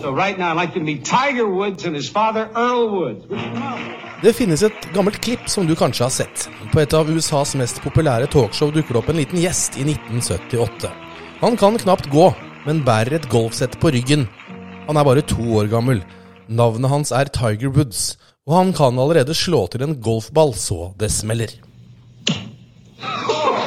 So right now I'd like to meet Tiger Woods and his father Earl Woods. Det finnes et gammelt klipp som du kanskje har sett. På et av USAs mest populære talkshow dukker det opp en liten gjest i 1978. Han kan knapt gå, men bærer et golfsett på ryggen. Han er bare to år gammel. Navnet hans er Tiger Woods, og han kan allerede slå til en golfball så det smeller.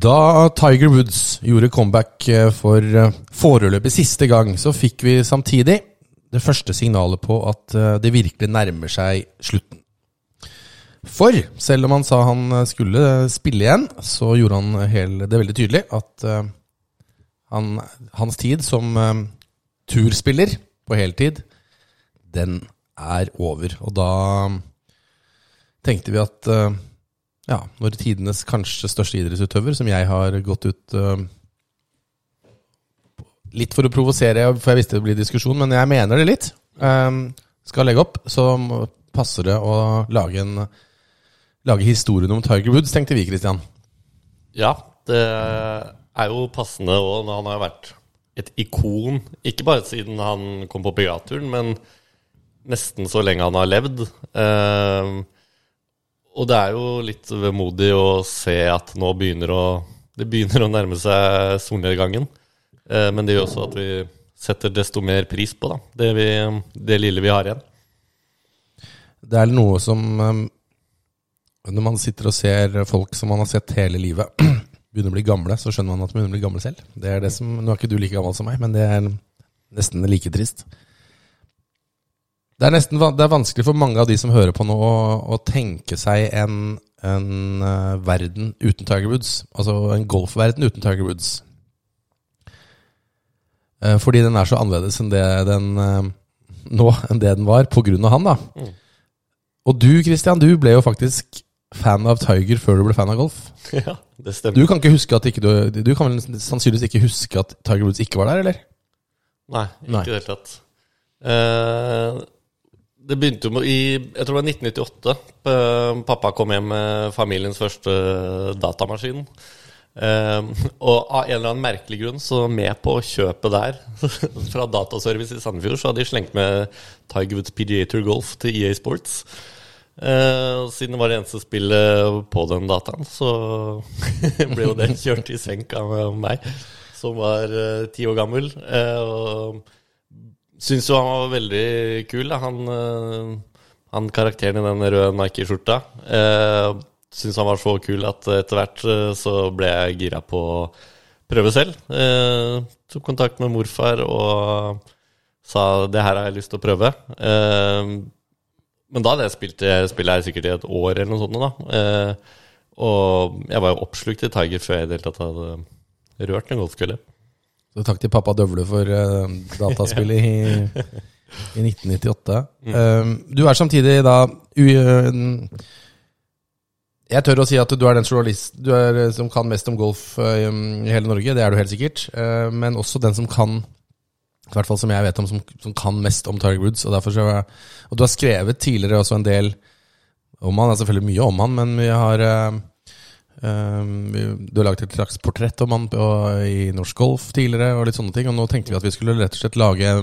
Da Tiger Woods gjorde comeback eh, for eh, foreløpig siste gang, så fikk vi samtidig det første signalet på at eh, det virkelig nærmer seg slutten. For selv om han sa han skulle spille igjen, så gjorde han det veldig tydelig at han, hans tid som turspiller på heltid, den er over. Og da tenkte vi at ja, når tidenes kanskje største idrettsutøver, som jeg har gått ut uh, Litt for å provosere, for jeg visste det blir diskusjon, men jeg mener det litt. Um, skal legge opp, så passer det å lage, en, lage historien om Tiger Woods, tenkte vi, Christian. Ja, det er jo passende òg, han har vært et ikon. Ikke bare siden han kom på pigaturen, men nesten så lenge han har levd. Uh, og det er jo litt vemodig å se at nå begynner å, det begynner å nærme seg solnedgangen. Eh, men det gjør også at vi setter desto mer pris på da, det, vi, det lille vi har igjen. Det er noe som eh, Når man sitter og ser folk som man har sett hele livet, begynner å bli gamle, så skjønner man at man begynner å bli gammel selv. Det er det som, Nå er ikke du like gammel som meg, men det er nesten like trist. Det er, nesten, det er vanskelig for mange av de som hører på nå, å, å tenke seg en, en uh, verden uten Tiger Woods. Altså en golfverden uten Tiger Woods. Uh, fordi den er så annerledes enn det den uh, nå enn det den var, på grunn av han, da. Mm. Og du, Christian, du ble jo faktisk fan av Tiger før du ble fan av golf. Ja, det stemmer. Du kan ikke huske at ikke du, du kan vel sannsynligvis ikke huske at Tiger Woods ikke var der, eller? Nei, ikke i det hele tatt. Uh, det begynte jo i jeg tror det var 1998. Pappa kom hjem med familiens første datamaskin. Um, og av en eller annen merkelig grunn, så med på kjøpet der, fra Dataservice i Sandefjord, så hadde de slengt med Tiger Woods PGA Tour Golf til EA Sports. Uh, siden det var det eneste spillet på den dataen, så ble jo den kjørt i senk av meg, som var uh, ti år gammel. Uh, og Syns jo han var veldig kul. Han, eh, han karakteren i den røde Nike-skjorta. Eh, Syns han var så kul at etter hvert eh, så ble jeg gira på å prøve selv. Eh, tok kontakt med morfar og sa det her har jeg lyst til å prøve. Eh, men da hadde jeg spilt spillet her sikkert i et år eller noe sånt. da. Og jeg var jo oppslukt i Tiger før jeg i det hele tatt hadde rørt en golfkølle. Så takk til pappa Døvle for uh, dataspillet i, i 1998. Mm. Um, du er samtidig da uh, Jeg tør å si at du er den journalist du er, som kan mest om golf uh, i hele Norge. Det er du helt sikkert. men også den som kan i hvert fall som jeg vet om, som, som kan mest om Tiger Woods. Og, så, og du har skrevet tidligere også en del om han, det er selvfølgelig mye om han, men vi har Um, du har laget et slags portrett om han i norsk golf tidligere, og litt sånne ting. Og nå tenkte vi at vi skulle rett og slett lage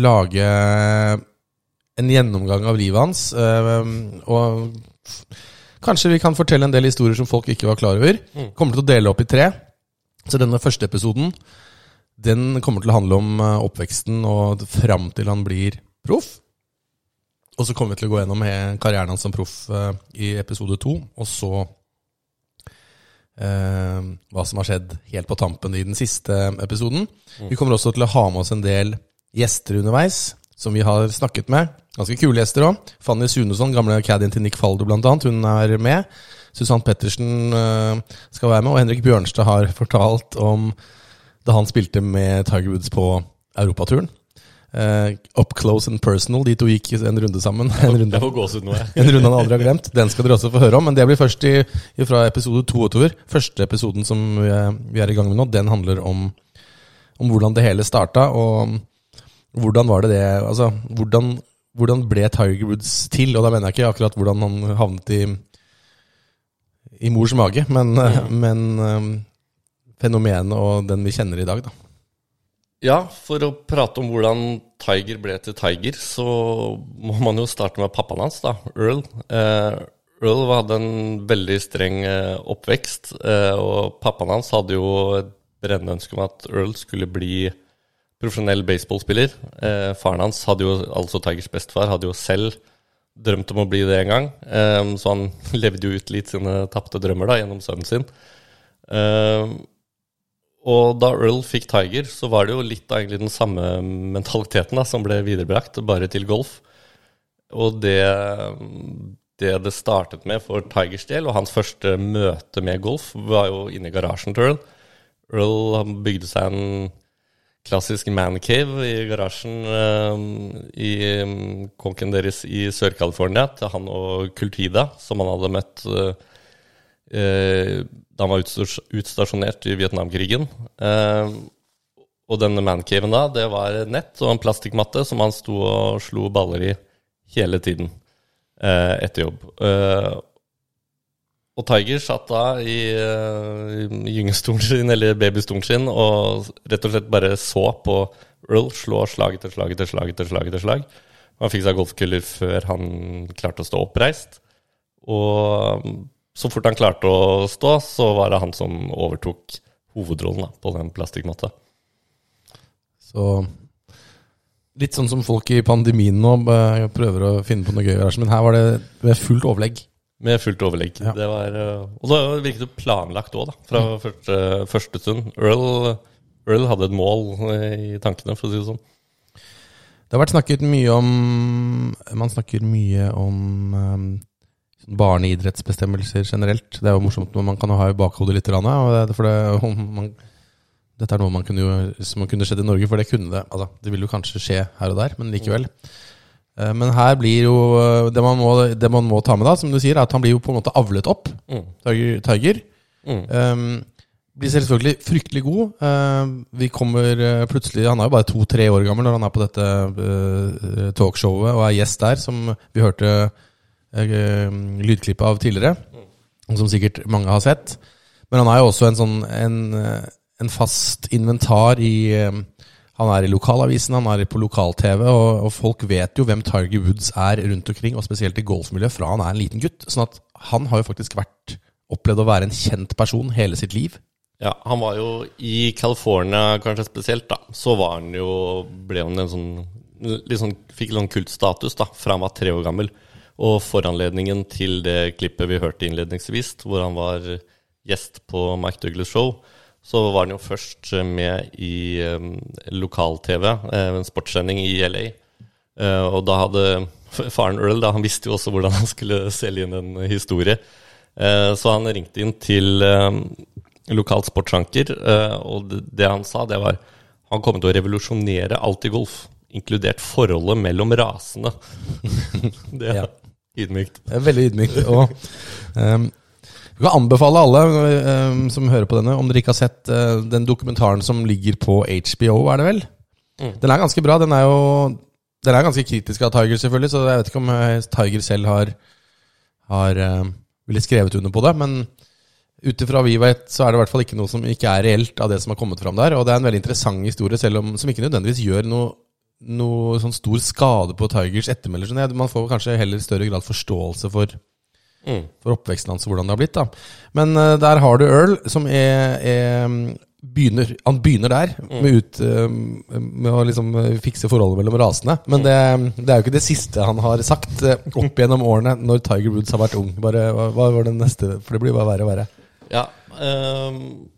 Lage en gjennomgang av livet hans. Um, og kanskje vi kan fortelle en del historier som folk ikke var klar over. Mm. Kommer til å dele opp i tre. Så denne første episoden Den kommer til å handle om uh, oppveksten og fram til han blir proff. Og så kommer vi til å gå gjennom karrieren hans som proff uh, i episode to. Og så hva som har skjedd helt på tampen i den siste episoden. Mm. Vi kommer også til å ha med oss en del gjester underveis, som vi har snakket med. Ganske kule gjester òg. Fanny Sunesson, gamle caddien til Nick Faldo bl.a., hun er med. Susann Pettersen uh, skal være med, og Henrik Bjørnstad har fortalt om da han spilte med Tiger Woods på europaturen. Uh, up close and personal. De to gikk en runde sammen. En runde, en runde han aldri har glemt. Den skal dere også få høre om, men det blir først i, fra episode to og. Første episoden som vi er, vi er, i gang med nå, den handler om, om hvordan det hele starta, og hvordan var det det Altså, hvordan, hvordan ble Tiger Woods til? Og da mener jeg ikke akkurat hvordan han havnet i, i mors mage, men, mm. men um, fenomenet og den vi kjenner i dag, da. Ja, for å prate om hvordan Tiger ble til Tiger, så må man jo starte med pappaen hans, da, Earl. Eh, Earl hadde en veldig streng eh, oppvekst, eh, og pappaen hans hadde jo et brennende ønske om at Earl skulle bli profesjonell baseballspiller. Eh, faren hans, hadde jo, altså Tigers bestefar, hadde jo selv drømt om å bli det en gang, eh, så han levde jo ut litt sine tapte drømmer da, gjennom sønnen sin. Eh, og da Earl fikk Tiger, så var det jo litt av egentlig den samme mentaliteten da, som ble viderebrakt, bare til golf. Og det, det det startet med for Tigers del, og hans første møte med golf, var jo inne i garasjen til Earl. Earl bygde seg en klassisk mancave i garasjen um, i konken deres i Sør-California til han og Kultida, som han hadde møtt uh, da han var utstasjonert i Vietnamkrigen. Eh, og denne mancaven da, det var nett og en plastikkmatte som han sto og slo baller i hele tiden eh, etter jobb. Eh, og Tiger satt da i, i gyngestolen sin, eller babystolen sin, og rett og slett bare så på Earl slå slag etter slag etter slag etter slag. etter slag. Han fikk seg golfkuller før han klarte å stå oppreist. Og så fort han klarte å stå, så var det han som overtok hovedrollen da, på den plastikkmatta. Så Litt sånn som folk i pandemien nå prøver å finne på noe gøy, men her var det med fullt overlegg. Med fullt overlegg. Ja. Det var, eh, og da virket det planlagt òg, da, fra mm. første, første, stund. Earl, Earl, hadde et mål i tankene, for å si det sånn. Det har vært snakket mye om Man snakker mye om barneidrettsbestemmelser generelt. Det er jo morsomt, men man kan jo ha i bakhodet litt. Og det, for det, man, dette er noe man kunne, som man kunne skjedd i Norge, for det kunne det. Altså, det vil jo kanskje skje her og der, men likevel. Eh, men her blir jo det man, må, det man må ta med, da, som du sier, er at han blir jo på en måte avlet opp. Mm. Tiger. Mm. Um, blir selvfølgelig fryktelig god. Uh, vi kommer uh, plutselig Han er jo bare to-tre år gammel når han er på dette uh, talkshowet og er gjest der, som vi hørte Eh, lydklippet av tidligere, som sikkert mange har sett. Men han er jo også en sånn en, eh, en fast inventar i eh, Han er i lokalavisen, han er på lokal-TV, og, og, folk vet jo hvem Tiger Woods er rundt omkring, og spesielt i golfmiljøet, fra han er en liten gutt. Sånn at han har jo faktisk vært opplevd å være en kjent person hele sitt liv. Ja, han var jo i California kanskje spesielt, da. Så var han jo Ble han en sånn Liksom fikk sånn kultstatus da, fra han var tre år gammel. Og foranledningen til det klippet vi hørte innledningsvis, hvor han var gjest på Mike Douglas Show, så var han jo først med i um, lokal-TV, eh, en sportssending i LA. Uh, eh, og da hadde faren Earl da, han visste jo også hvordan han skulle selge inn en historie. Uh, så han ringte inn til um, lokalt sportsanker, uh, og det, han sa, det var han kommer til å revolusjonere alt i golf, inkludert forholdet mellom rasene. det, ja. Ydmykt. Veldig ydmykt. Og um, jeg kan anbefale alle um, som hører på denne, om dere ikke har sett uh, den dokumentaren som ligger på HBO, er det vel? Mm. Den er ganske bra. Den er jo den er ganske kritisk av Tiger, selvfølgelig, så jeg vet ikke om eh, Tiger selv har, har uh, ville skrevet under på det. Men ut ifra vi vet, så er det i hvert fall ikke noe som ikke er reelt av det som har kommet fram der. Og det er en veldig interessant historie, selv om som ikke nødvendigvis gjør noe noe sånn stor skade på Tigers ettermelder. Sånn. Man får kanskje heller større grad forståelse for, mm. for oppveksten hans og hvordan det har blitt. da. Men uh, der har du Earl, som er, er begynner, Han begynner der mm. med, ut, uh, med, å liksom fikse forholdet mellom rasene. Men mm. det, det, er jo ikke det siste han har sagt uh, opp gjennom årene når Tiger Woods har vært ung. Bare, hva, hva var det neste? For det blir bare verre og verre. Ja, um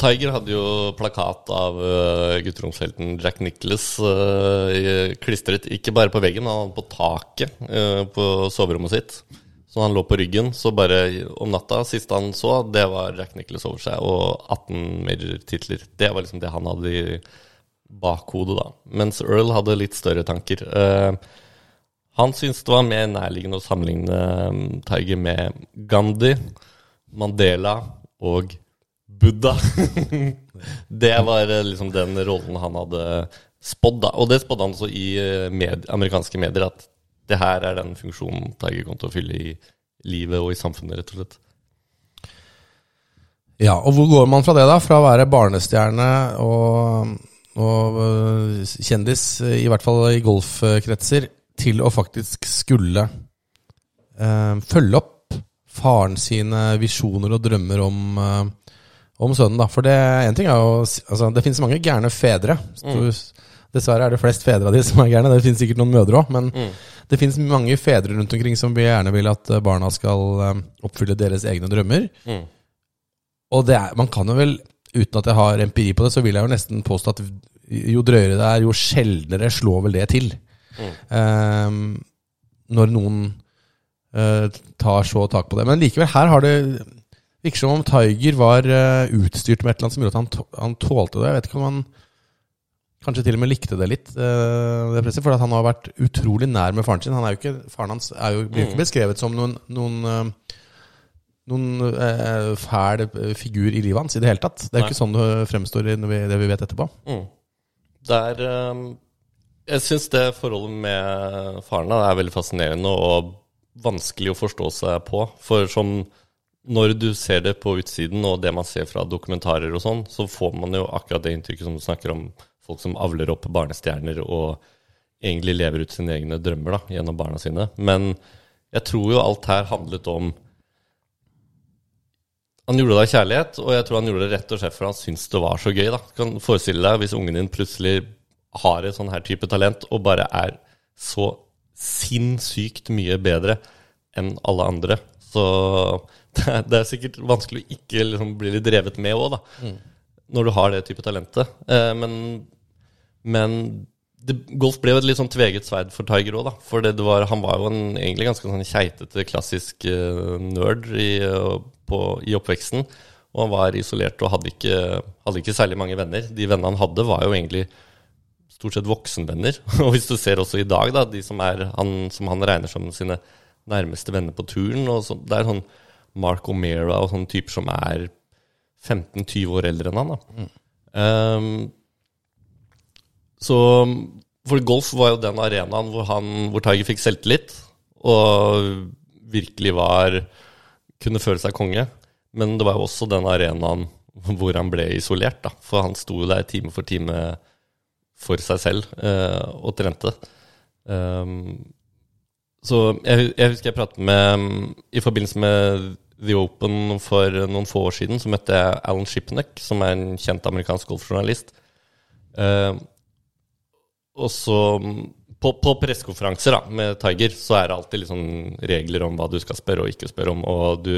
Tiger hadde jo plakat av uh, gutteromshelten Jack Nicholas uh, klistret ikke bare på veggen, hadde på taket uh, på soverommet sitt. Så han lå på ryggen. Så bare om natta, siste han så, det var Jack Nicholas over seg og 18 major-titler. Det var liksom det han hadde i bakhodet, da. Mens Earl hadde litt større tanker. Uh, han syntes det var mer nærliggende å sammenligne Tiger med Gandhi, Mandela og Buddha. det var uh, liksom den rollen han hadde spådd. Og det spådde han også i uh, med, amerikanske medier, at det her er den funksjonen Tiger kommer til å fylle i livet og i samfunnet, rett og slett. Ja, og hvor går man fra det, da? Fra å være barnestjerne og, og øh, kjendis, i hvert fall i golfkretser, til å faktisk skulle eh, følge opp faren sine visjoner og drømmer om, eh, om sønnen, da. For det en ting er jo altså, Det finnes mange gærne fedre. Mm. Dessverre er det flest fedre av de som er gærne. Det finnes sikkert noen mødre òg, men mm. det finnes mange fedre rundt omkring som gjerne vil at barna skal oppfylle deres egne drømmer. Mm. Og det er, man kan jo vel, uten at jeg har empiri på det, så vil jeg jo nesten påstå at jo drøyere det er, jo sjeldnere slår vel det til. Um, når noen uh, tar så tak på det. Men likevel, her har det virker som om Tiger var uh, utstyrt med et eller annet som gjorde at han, han, tålte det. Jeg vet ikke om han kanskje til og med likte det litt, uh, det presset, for han har vært utrolig nær med faren sin. Han er jo ikke, faren hans er jo, blir ikke mm. beskrevet som noen, noen noen eh, fæl eh, figur i livet hans i det hele tatt. Det er jo ikke sånn det fremstår i det vi vet etterpå. Mm. Det er Jeg syns det forholdet med faren er veldig fascinerende og vanskelig å forstå seg på. For som når du ser det på utsiden, og det man ser fra dokumentarer og sånn, så får man jo akkurat det inntrykket som du snakker om folk som avler opp barnestjerner og egentlig lever ut sine egne drømmer da, gjennom barna sine. Men jeg tror jo alt her handlet om han gjorde det av kjærlighet, og jeg tror han gjorde det rett og slett for han syntes det var så gøy. da. Du kan forestille deg hvis ungen din plutselig har et sånn her type talent og bare er så sinnssykt mye bedre enn alle andre. Så det er, er sikkert vanskelig å ikke liksom bli litt drevet med òg, da. Mm. Når du har det type talentet. Eh, men, men det, golf ble jo et litt sånn tveget sverd for Tiger òg, da. For det var, han var jo en egentlig ganske sånn keitete, klassisk uh, nerd i, uh, på, i, oppveksten. Og han var isolert og hadde ikke, hadde ikke, særlig mange venner. De vennene han hadde, var jo egentlig stort sett voksenvenner. og hvis du ser også i dag, da, de som, er, han, som han regner som sine nærmeste venner på turen og så, Det er sånn Mark O'Meara og sånne typer som er 15-20 år eldre enn han. da. Mm. Um, så For golf var jo den arenaen hvor, han, hvor Tiger fikk selvtillit, og virkelig var Kunne føle seg konge. Men det var jo også den arenaen hvor han ble isolert, da. For han sto jo der time for time for seg selv uh, og trente. Um, så jeg, jeg, husker jeg pratet med I forbindelse med The Open for noen få år siden, så møtte jeg Alan Shipneck, som er en kjent amerikansk golfjournalist. Eh, og så på, på pressekonferanser med Tiger så er det alltid liksom regler om hva du skal spørre og ikke spørre om. Og du,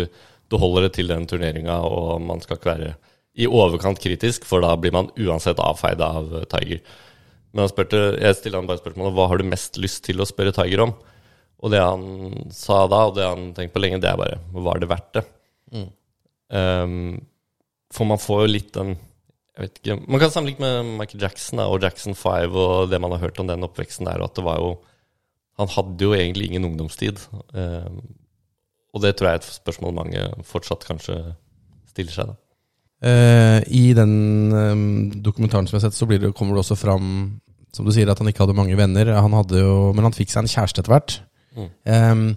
du holder det til den turneringa, og man skal ikke være i overkant kritisk, for da blir man uansett avfeid av Tiger. Men han spurte, jeg stilte han bare spørsmålet hva har du mest lyst til å spørre Tiger om. Og det han sa da, og det han tenkte på lenge, det er bare var det verdt det? Mm. Um, for man får jo litt den jeg vet ikke, Man kan sammenligne med Michael Jackson og Jackson 5 og det man har hørt om den oppveksten der, og at det var jo Han hadde jo egentlig ingen ungdomstid. Um, og det tror jeg er et spørsmål mange fortsatt kanskje stiller seg. da. Uh, I den um, dokumentaren som jeg har sett, så det, kommer det også fram som du sier, at han ikke hadde mange venner. Han hadde jo, men han fikk seg en kjæreste etter hvert. Mm. Um,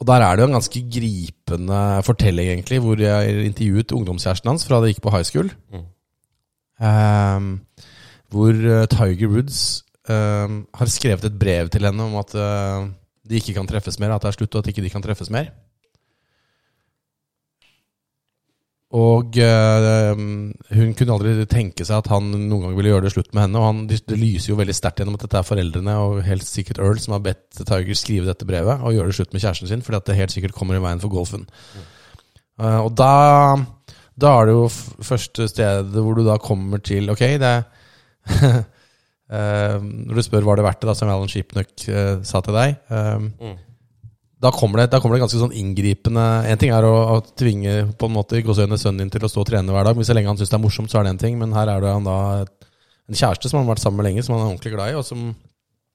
og der er det jo en ganske gripende fortelling, egentlig, hvor jeg intervjuet ungdomskjæresten hans fra det gikk på high school. Mm. Um, hvor uh, Tiger Woods um, har skrevet et brev til henne om at uh, de ikke kan treffes mer, at det er slutt, og at ikke de kan treffes mer. Og øh, hun kunne aldri tenke seg at han noen gang ville gjøre det slutt med henne. Og han, det lyser jo veldig sterkt gjennom at dette er foreldrene og helt sikkert Earl som har bedt Tiger skrive dette brevet og gjøre det slutt med kjæresten sin, fordi at det helt sikkert kommer i veien for golfen. Mm. Uh, og da, da er det jo første stedet hvor du da kommer til Ok, det uh, Når du spør var det verdt det, da, som Alan Shipnuck uh, sa til deg. Mm da kommer, det, da kommer, det, ganske sånn inngripende En ting er å, å tvinge på en måte gåsøgne sønnen din til å stå og trene hver dag. Men så lenge han syns det er morsomt, så er det en ting. Men her er det han da en kjæreste som han har vært sammen med lenge, som han er ordentlig glad i, og som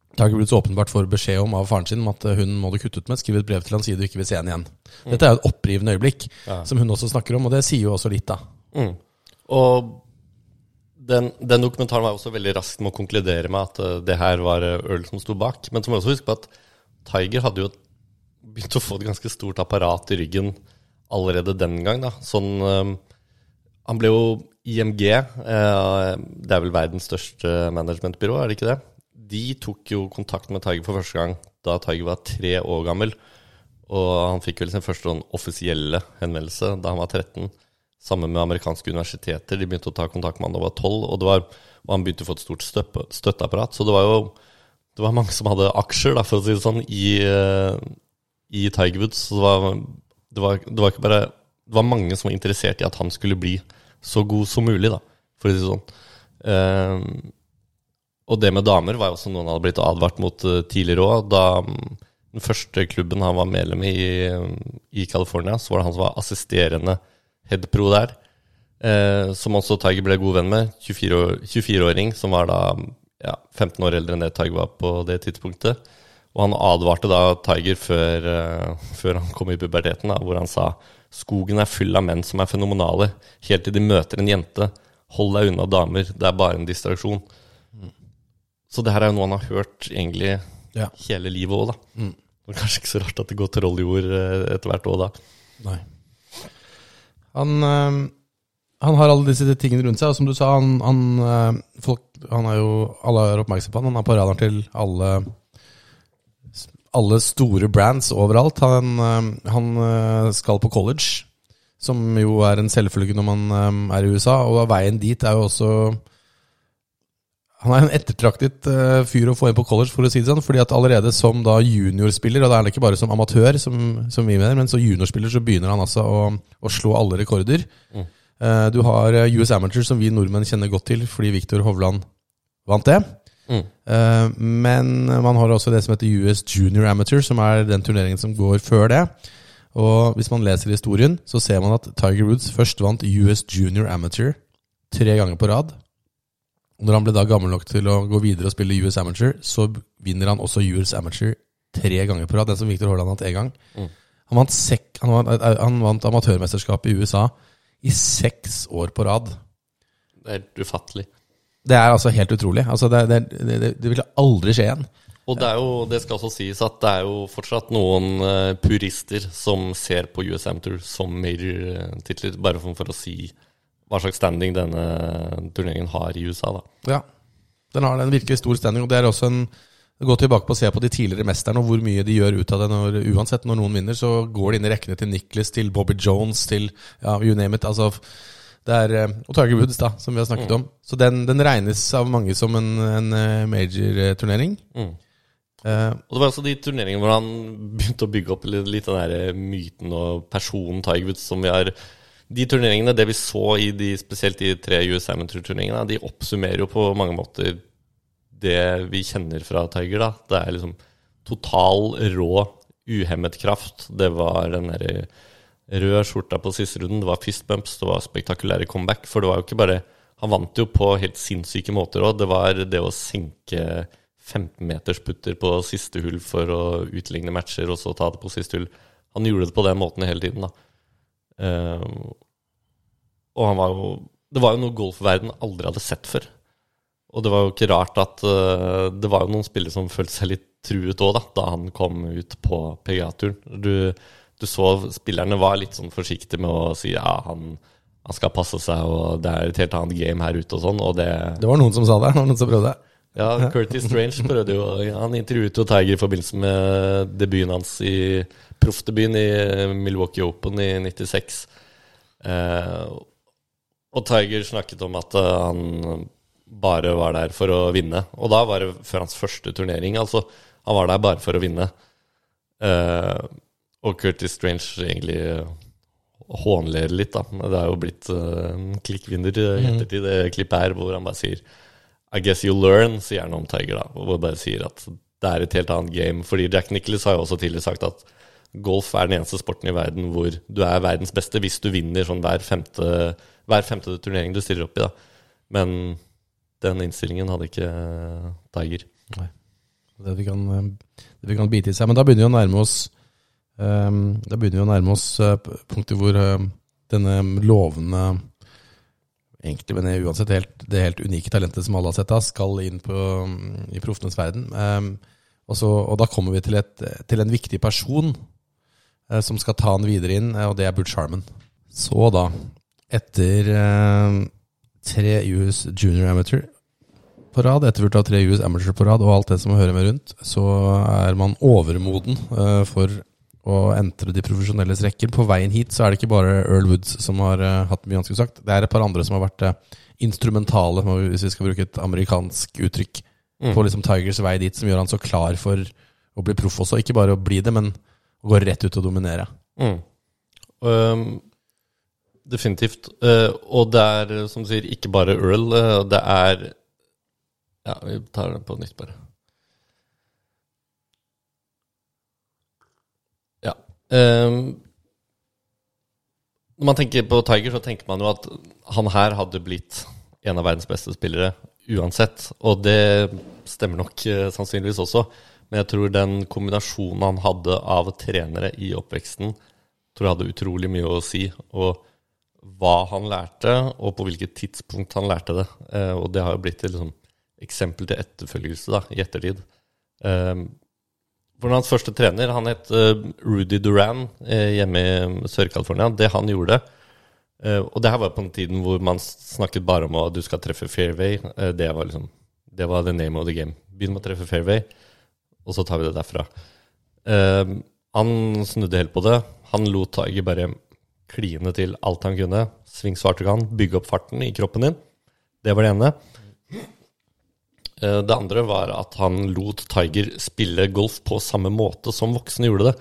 det har ikke blitt så åpenbart får beskjed om av faren sin om at eh, hun må du kutte ut med. Skriv et brev til han, sier du ikke vil se henne igjen. Dette er jo et opprivende øyeblikk, Ja. som hun også snakker om, og det sier jo også litt, da. Mm. Og den, den dokumentaren var også veldig rask med å konkludere med at eh, det her var eh, Earl som sto bak. Men så må vi også huske på at Tiger hadde jo begynt å få et ganske stort apparat i ryggen allerede den gang. da. Sånn, eh, han ble jo IMG, eh, det er vel verdens største managementbyrå, er det ikke det? De tok jo kontakt med Tiger for første gang da Tiger var tre år gammel. Og han fikk vel sin første sånn offisielle henvendelse da han var 13 sammen med amerikanske universiteter. De begynte å ta kontakt med han da han var 12, og, var, og han begynte å få et stort støtteapparat. Så det var jo det var mange som hadde aksjer, da, for å si det sånn, i, eh, i Tiger Woods. Så det var, det, var, det var ikke bare Det var mange som var interessert i at han skulle bli så god som mulig, da, for å si det sånn. Eh, og det med damer var jo også noe han hadde blitt advart mot eh, tidligere òg. Da mm, den første klubben han var medlem i i California, så var det han som var assisterende headpro der. Eh, som også Tiger ble god venn med. 24-åring, 24-åring som var da ja, 15 år eldre enn det Tiger var på det tidspunktet. Og han advarte da Tiger før, uh, før han kom i puberteten, da, hvor han sa skogen er full av menn som er fenomenale, helt til de møter en jente. Hold deg unna damer, det er bare en distraksjon. Så det her er jo noe han har hørt egentlig Ja. hele livet òg, da. Det er kanskje ikke så rart at det går troll i ord eh, etter hvert òg, da. Nei. Han, øh, han har alle disse tingene rundt seg, og som du sa, han, han, folk, han er jo Alle er oppmerksom på han. Han er på radaren til alle alle store brands overalt. Han, øh, han øh, skal på college, som jo er en selvfølge når man øh, er i USA, og veien dit er jo også han er en ettertraktet fyr å få inn på college, for å si det sånn. fordi at allerede som da juniorspiller, og da er han ikke bare som amatør, som, som vi mener, men som juniorspiller så begynner han altså å, å slå alle rekorder. Mm. du har eh, US Amateur, som vi nordmenn kjenner godt til, fordi Viktor Hovland vant det. Mm. Eh, men man har også det som heter US Junior Amateur, som er den turneringen som går før det. Og hvis man leser historien, så ser man at Tiger Woods først vant US Junior Amateur tre ganger på rad. Når han ble da gammel nok til å gå videre og spille US Amateur, så vinner han også US Amateur tre ganger på rad. Den som Victor Haaland vant én gang. Mm. Han, vant sek, han, vant, han vant amatørmesterskapet i USA i seks år på rad. Det er helt ufattelig. Det er altså helt utrolig. Altså det, det, det, det, ville aldri skje igjen. Og det, er jo, det skal også sies at det er jo fortsatt noen eh, purister som ser på US Amateur som major-titler, bare for å si hva slags standing denne turneringen har i USA. da. Ja. Den har en virkelig stor standing, og det er også en Gå tilbake på å se på de tidligere mesterne og hvor mye de gjør ut av det. Når, uansett, når noen vinner, så går det inn i rekkene til Nicholas, til Bobby Jones, til ja, you name it. Altså, det er, eh, og Tiger Woods, da, som vi har snakket om. Så den, den regnes av mange som en, en eh, major-turnering. Mm. Uh, Og det var også de turneringene hvor han begynte å bygge opp litt, litt den der myten og personen Tiger Woods som vi har De turneringene, det vi så i de, spesielt de tre US Amateur-turneringene, de oppsummerer jo på mange måter det vi kjenner fra Tiger. da. Det er liksom total rå, uhemmet kraft. Det var den derre røde skjorta på siste runden, det var fistbumps, det var spektakulære comeback. For det var jo ikke bare Han vant jo på helt sinnssyke måter òg. Det var det å senke 15-metersputter på siste hull for å utligne matcher, og så ta det på siste hull. Han gjorde det på den måten hele tiden, da. Uh, og han var jo Det var jo noe golfverden aldri hadde sett før. Og det var jo ikke rart at uh, det var jo noen spillere som følte seg litt truet òg, da, da han kom ut på PGA-turen. Du, du så spillerne var litt sånn forsiktige med å si ja, han, han skal passe seg, og det er et helt annet game her ute og sånn, og det det var noen som sa det. Noen som prøvde. ja, Curtis Strange prøvde jo Han intervjuet jo Tiger i forbindelse med debuten hans i proffdebuten i Milwaukee Open i 96. Eh, og Tiger snakket om at eh, han bare var der for å vinne. Og da var det før hans første turnering. Altså, han var der bare for å vinne. Eh, og Curtis Strange egentlig hånler litt, da. Det er jo blitt eh, en klikkvinner i ettertid, det klippet her, hvor han bare sier I guess you learn, sier han om Tiger, da. Hvor han bare sier at det er et helt annet game. Fordi Jack Nicholas har jo også tidligere sagt at golf er den eneste sporten i verden hvor du er verdens beste hvis du vinner sånn hver femte, hver femte turnering du stiller opp i, da. Men den innstillingen hadde ikke Tiger. Det vi, kan, det vi kan bite i seg. Men da begynner vi å nærme oss Da begynner vi å nærme oss uh, punktet hvor uh, denne lovende egentlig, men uansett helt, det helt unike talentet som alle har sett skal inn på, um, i proffenes verden. Um, og, så, og, da kommer vi til, et, til en viktig person uh, som skal ta han videre inn, og det er Butch Harmon. Så da, etter tre US Junior Amateur på rad, etterfulgt av tre US Amateur på rad og alt det som hører med rundt, så er man overmoden uh, for å entre de profesjonelles rekker. På veien hit så er det ikke bare Earl Woods som har uh, hatt mye ganske sagt. Det er et par andre som har vært uh, instrumentale, hvis vi skal bruke et amerikansk uttrykk, mm. på liksom Tigers vei dit, som gjør han så klar for å bli proff også. Ikke bare å bli det, men å gå rett ut og dominere. Mm. Um, definitivt. Uh, og det er, som du sier, ikke bare Earl. det er ja, vi tar den på nytt, bare. Ja. Um, når man tenker på Tiger, så tenker man jo at han her hadde blitt en av verdens beste spillere uansett. Og det stemmer nok uh, sannsynligvis også. Men jeg tror den kombinasjonen han hadde av trenere i oppveksten, tror jeg hadde utrolig mye å si. Og hva han lærte, og på hvilket tidspunkt han lærte det. Uh, og det har jo blitt et liksom eksempel til etterfølgelse da, i ettertid. Um, for hans første trener, han het uh, Rudy Duran uh, hjemme i Sør-California. Det han gjorde uh, Og det her var på den tiden hvor man snakket bare om at du skal treffe fairway. det var liksom Det var the name of the game. Begynn med å treffe fairway, og så tar vi det derfra. Han snudde helt på det. Han lot Tiger bare kline til alt han kunne. Sving så hardt du kan. Bygge opp farten i kroppen din. Det var det ene. Eh, det andre var at han lot Tiger spille golf på samme måte som voksne gjorde det.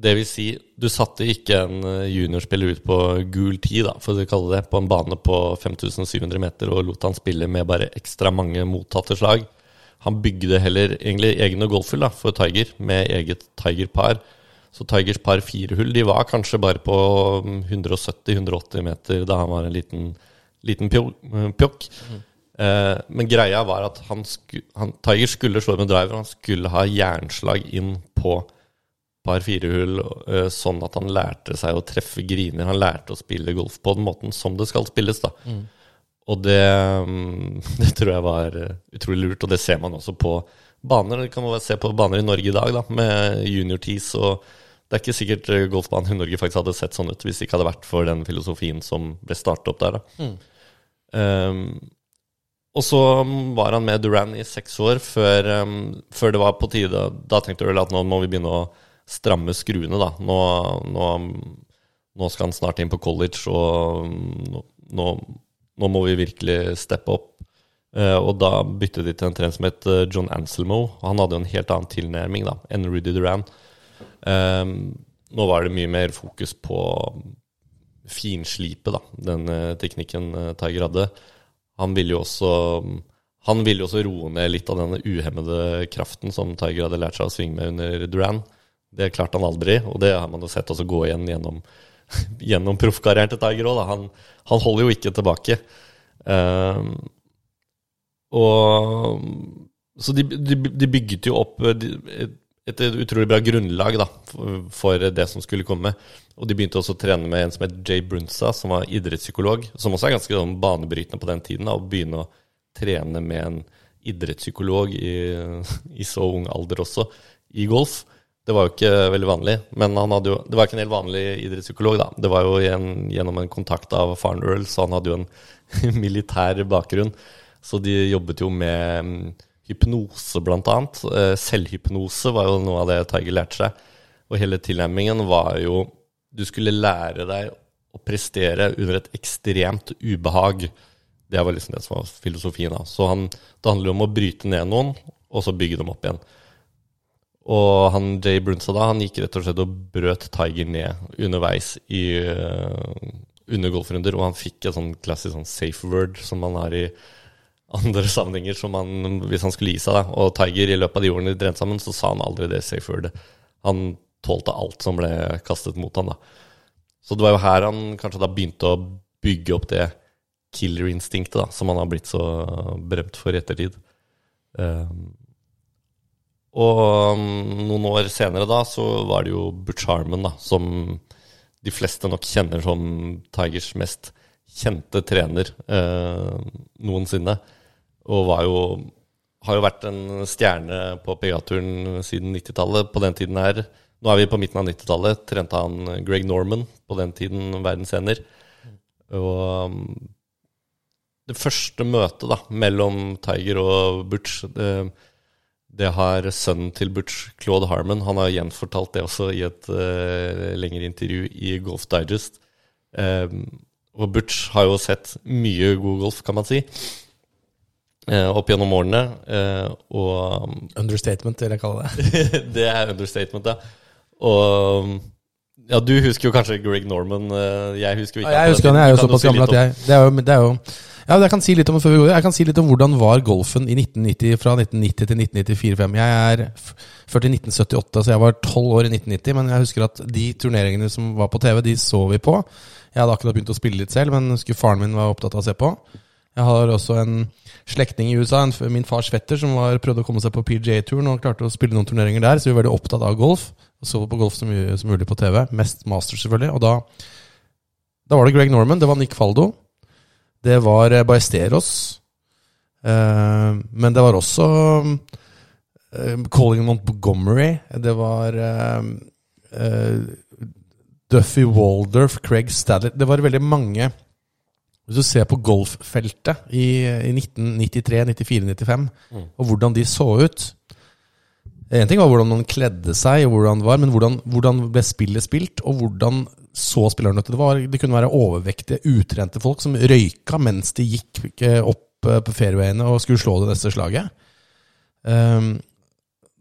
Det vil si, du satte ikke en eh, juniorspiller ut på gul tid, da, for å kalle det, på en bane på 5700 meter og lot han spille med bare ekstra mange mottatte slag. Han bygde heller egentlig egne golfhull da, for Tiger, med eget Tiger-par. Så Tigers par firehull de var kanskje bare på 170-180 meter da han var en liten, liten pjokk. Mm. Eh, men greia var at han sku, han, Tiger skulle slå med driver. Han skulle ha jernslag inn på par firehull, uh, sånn at han lærte seg å treffe griner. Han lærte å spille golf på den måten som det skal spilles. da. Mm. Og det, um, det, tror jeg var uh, utrolig lurt, og det ser man også på baner. Det kan man se på baner i Norge i dag, da, med junior tees. og det er ikke sikkert golfbanen i Norge faktisk hadde sett sånn ut hvis det ikke hadde vært for den filosofien som ble startet opp der. da. Mm. Um, og så var han med Duran i seks år før, um, før, det var på tide Da tenkte du at nå må vi begynne å stramme skruene, da. Nå, nå, nå skal han snart inn på college, og nå, nå må vi virkelig steppe opp. Uh, og da byttet de til en trener som het uh, John Anselmo. Han hadde jo en helt annen tilnærming da, enn Rudy Duran. Um, nå var det mye mer fokus på finslipe, da, den uh, teknikken Tiger hadde. Han ville jo også han ville jo også roe ned litt av denne uhemmede kraften som Tiger hadde lært seg å svinge med under Duran. Det klarte han aldri, og det har man jo sett også gå igjen gjennom, gjennom proffkarrieren til Tiger òg. Han, han, holder jo ikke tilbake. Um, og Så de, de, de, bygget jo opp et, et utrolig bra grunnlag da, for, det som skulle komme. Og de begynte også å trene med en som het Jay Brunza, som var idrettspsykolog. Som også er ganske sånn, banebrytende på den tiden, da, å begynne å trene med en idrettspsykolog i, i, så ung alder også, i golf. Det var jo ikke veldig vanlig, men jo, det var ikke en helt vanlig idrettspsykolog. da. Det var jo en, gjennom en kontakt av faren Earl, så han hadde jo en militær bakgrunn. Så de jobbet jo med hypnose, blant annet. Eh, selvhypnose var jo noe av det Tiger lærte seg. Og hele tilnærmingen var jo du skulle lære deg å prestere under et ekstremt ubehag. Det var liksom det som var filosofien. Da. Så han, det handler om å bryte ned noen, og så bygge dem opp igjen. Og han Jay Brunsa da, han gikk rett og slett og brøt Tiger ned underveis i uh, under golfrunder, og han fikk et sånn klassisk sånn safe word som man har i andre sammenhenger, som han, hvis han skulle gi seg. da. Og Tiger, i løpet av de årene de trente sammen, så sa han aldri det safe word. Han tålte alt som ble kastet mot ham. da. Så det var jo her han kanskje da begynte å bygge opp det killerinstinktet, da, som han har blitt så berømt for i ettertid. Um, og noen år senere da, så var det jo Butch Harmon, da, som de fleste nok kjenner som Tigers mest kjente trener eh, noensinne. Og jo har jo vært en stjerne på PGA-turen siden 90-tallet. På den tiden her Nå er vi på midten av 90-tallet. Trente han Greg Norman, på den tiden verdensener. Og um, det første møtet da, mellom Tiger og Butch det, det har sønnen til Butch, Claude Harmon, han har gjenfortalt det også i et uh, lengre intervju i Golf Digest. Um, og Butch har jo sett mye god golf, kan man si. Eh, opp gjennom årene. Eh, og um, Understatement, vil jeg kalle det. det er understatement, ja. Og ja, du husker jo kanskje Greg Norman. Eh, jeg husker ikke. Ja, jeg husker han, jeg er jo såpass gammel at jeg det er, jo, det er jo, Ja, jeg kan si litt om før vi går Jeg kan si litt om hvordan var golfen i 1990 fra 1990 til 1994-5. Jeg er født i 1978, så jeg var tolv år i 1990. Men jeg husker at de turneringene som var på TV, de så vi på. Jeg hadde akkurat begynt å spille litt selv, men husker faren min var opptatt av å se på. Jeg har også en slektning i USA, min fars fetter, som var, prøvde å komme seg på PGA-turen og klarte å spille noen turneringer der. Så vi var veldig opptatt av golf. Og så på golf så mye som mulig på TV. Mest Masters, selvfølgelig. Og da, da var det Greg Norman, det var Nick Faldo, det var eh, Eh, men det var også eh, Colin Montgomery. Det var eh, eh Duffy Waldorf, Craig Stadler Det var veldig mange hvis du ser på golffeltet i, i 1993, 94, 95, mm. og hvordan de så ut En ting var hvordan man kledde seg, og hvordan det var, men hvordan, hvordan ble spillet spilt, og hvordan så spillerne ut? Det, var, det kunne være overvektige, utrente folk som røyka mens de gikk eh, opp eh, på fairwayene og skulle slå det neste slaget. Um,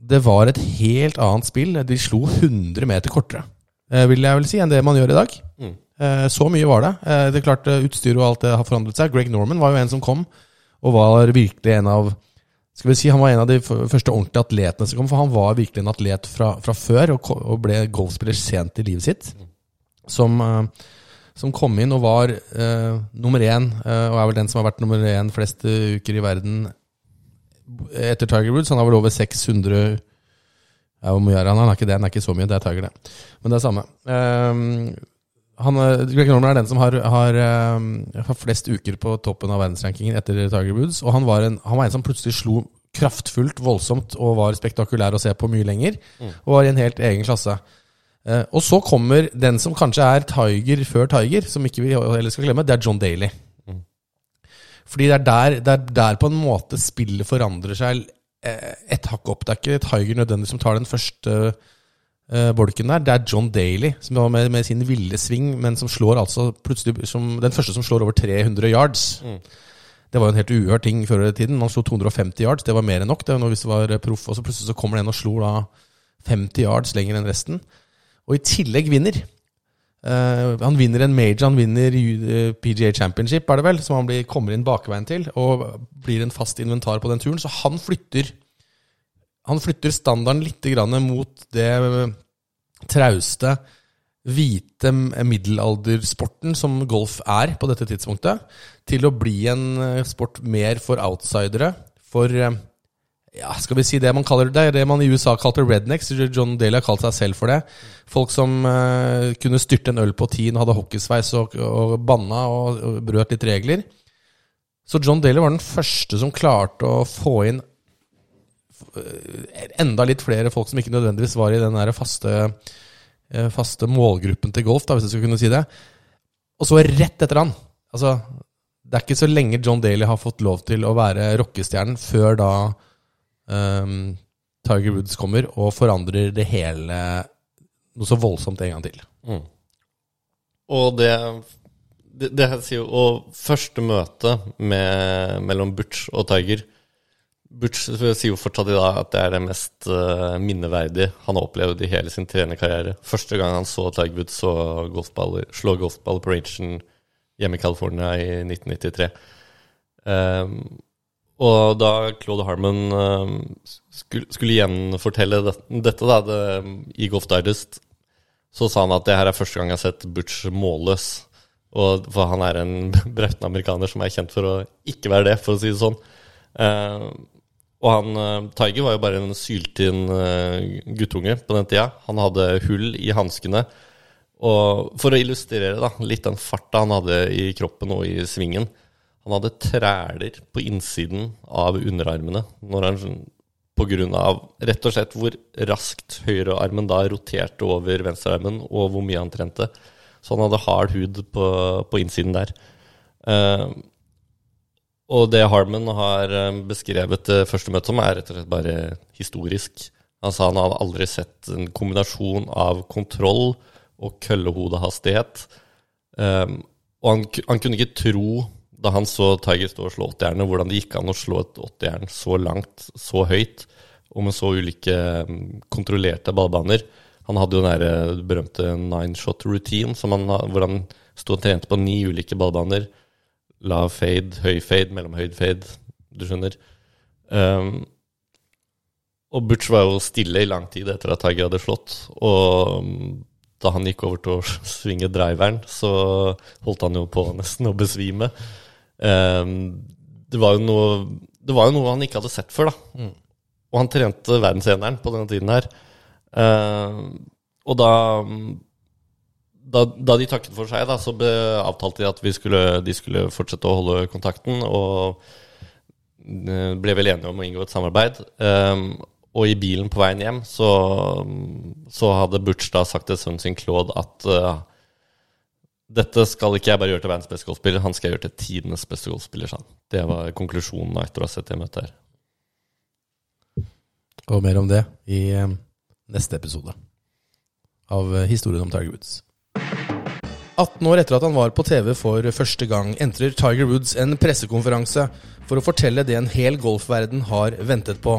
det var et helt annet spill. De slo 100 meter kortere, eh, vil jeg vel si, enn det man gjør i dag. Mm. Eh, så mye var det. Eh, det er klart eh, Utstyret og alt det har forandret seg. Greg Norman var jo en som kom, og var virkelig en av skal vi si, Han var en av de første ordentlige atletene som kom, for han var virkelig en atlet fra, fra før, og, og, ble golfspiller sent i livet sitt. Som, som kom inn og var uh, nummer én, uh, og er vel den som har vært nummer én flest uker i verden etter Tiger Woods. Han har vel over 600 ja, Hvor mye er han? Han er ikke det, han er ikke så mye. Det er Tiger, det. Men det er samme. Um, han, eh, Greg Norman er den som har, har, uh, har, flest uker på toppen av verdensrankingen etter Tiger Woods. Og han var, en, han var en som plutselig slo kraftfullt, voldsomt og var spektakulær å se på mye lenger. Mm. Og var i en helt egen klasse. Uh, og så kommer den som kanskje er Tiger før Tiger, som ikke vi heller skal glemme, det er John Daly. Mm. Fordi det er, der, det er der på en måte spillet forandrer seg et hakk opp. Det er ikke Tiger nødvendigvis som tar den første uh, bolken der, det er John Daly, som var med, med, sin ville sving, men som slår altså plutselig som, Den første som slår over 300 yards. Mm. Det var jo en helt uhørt ting før i tiden. Man slo 250 yards, det var mer enn nok. det var noe hvis det var proff, og så Plutselig så kommer det en og slår da 50 yards lenger enn resten. Og i tillegg vinner. Uh, han vinner en major, han vinner eh, PGA Championship, er det vel, som han blir, kommer inn bakveien til, og blir en fast inventar på den turen. Så han flytter han flytter standarden litt mot det trauste, hvite middelaldersporten som golf er på dette tidspunktet, til å bli en eh, sport mer for outsidere. For eh, ja, skal vi si det man kaller det, det man i USA kalte rednecks. John Daly har kalt seg selv for det. Folk som uh, kunne styrte en øl på tien, hadde hockeysveis og, og banna og, og brøt litt regler. Så John Daly var den første som klarte å få inn enda litt flere folk som ikke nødvendigvis var i den der faste, eh, faste målgruppen til golf, da, hvis jeg skulle kunne si det. Og så rett etter han Altså, det er ikke så lenge John Daly har fått lov til å være rockestjernen, før da um, Tiger Woods kommer og forandrer det hele noe så voldsomt en gang til. Mm. Og det, det, det sier jo Og første møte med, mellom Butch og Tiger Butch sier jo fortsatt i dag at det er det mest uh, minneverdige han har opplevd i hele sin trenerkarriere. Første gang han så Tiger Woods slå golfball på rangen hjemme i California i 1993. Um, ehm, og da Claude Harmon um, skulle, skulle, gjenfortelle det, dette da, det, i Golf Digest, så sa han at det her er første gang jeg har sett Butch målløs. Og for han er en brautende amerikaner som er kjent for å ikke være det, for å si det sånn. Uh, og han, uh, Tiger var jo bare en syltynn uh, guttunge på den tida. Han hadde hull i hanskene. Og for å illustrere da, litt den farta han hadde i kroppen og i svingen Han hadde træler på innsiden av underarmene når han på grunn av rett og slett hvor raskt høyrearmen da roterte over venstrearmen, og hvor mye han trente. Så han hadde hard hud på, på innsiden der. Uh, og det Harman har eh, beskrevet det første møtet som, er rett og slett bare historisk. Han sa han hadde aldri sett en kombinasjon av kontroll og køllehodehastighet. Um, og han, han, kunne ikke tro, da han så Tiger stå og slå åttejernet, hvordan det gikk an å slå et åttejern så langt, så høyt, og med så ulike um, kontrollerte ballbaner. Han hadde jo den eh, berømte nine shot routine, han, hvor han sto og trente på ni ulike ballbaner. Lav fade, høy fade, mellomhøyd fade, du skjønner. Um, og Butch var jo stille i lang tid etter at Tiger hadde slått. Og da han gikk over til å svinge driveren, så holdt han jo på nesten å besvime. Um, det, var noe, det var jo noe han ikke hadde sett før, da. Mm. Og han trente verdenseneren på denne tiden her. Uh, og da, da, da de takket for seg, da, så avtalte de at skulle, de skulle fortsette å holde kontakten, og eh, ble vel enige om å inngå et samarbeid. Um, og i bilen på veien hjem så, så hadde Butch da sagt til sønnen sin Claude at uh, dette skal ikke jeg bare gjøre til verdens beste golfspiller, han skal gjøre til tidenes beste golfspiller. Sånn. Det var konklusjonen etter å ha sett det møtet her. Og mer om det i um, neste episode av historien om Tiger Woods. 18 år etter at han var på TV for første gang, entrer Tiger Woods en pressekonferanse for å fortelle det en hel golfverden har ventet på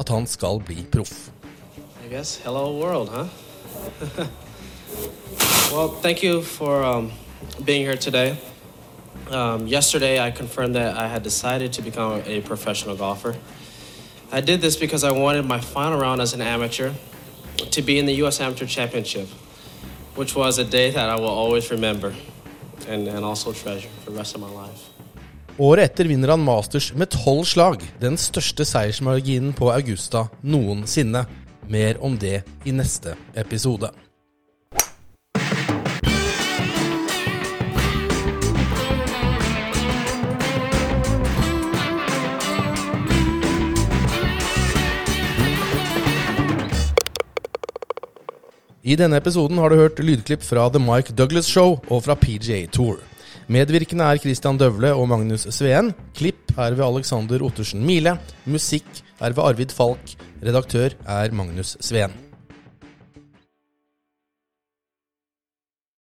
at han skal bli proff. Huh? well, thank you for um, being here today. Um, yesterday, I confirmed that I had decided to become a professional golfer. I did this because I wanted my final round as an amateur to be in the U.S. Amateur Championship, which was a day that I will always remember and, and also treasure for the rest of my life. Året etter vinner han Masters med tolv slag, den største seiersmarginen på Augusta noensinne. Mer om det i neste episode. I denne episoden har du hørt lydklipp fra The Mike Douglas Show og fra PGA Tour. Medvirkende er Christian Døvle og Magnus Sveen. Klipp er ved Alexander Ottersen Mile. Musikk er ved Arvid Falk. Redaktør er Magnus Sveen.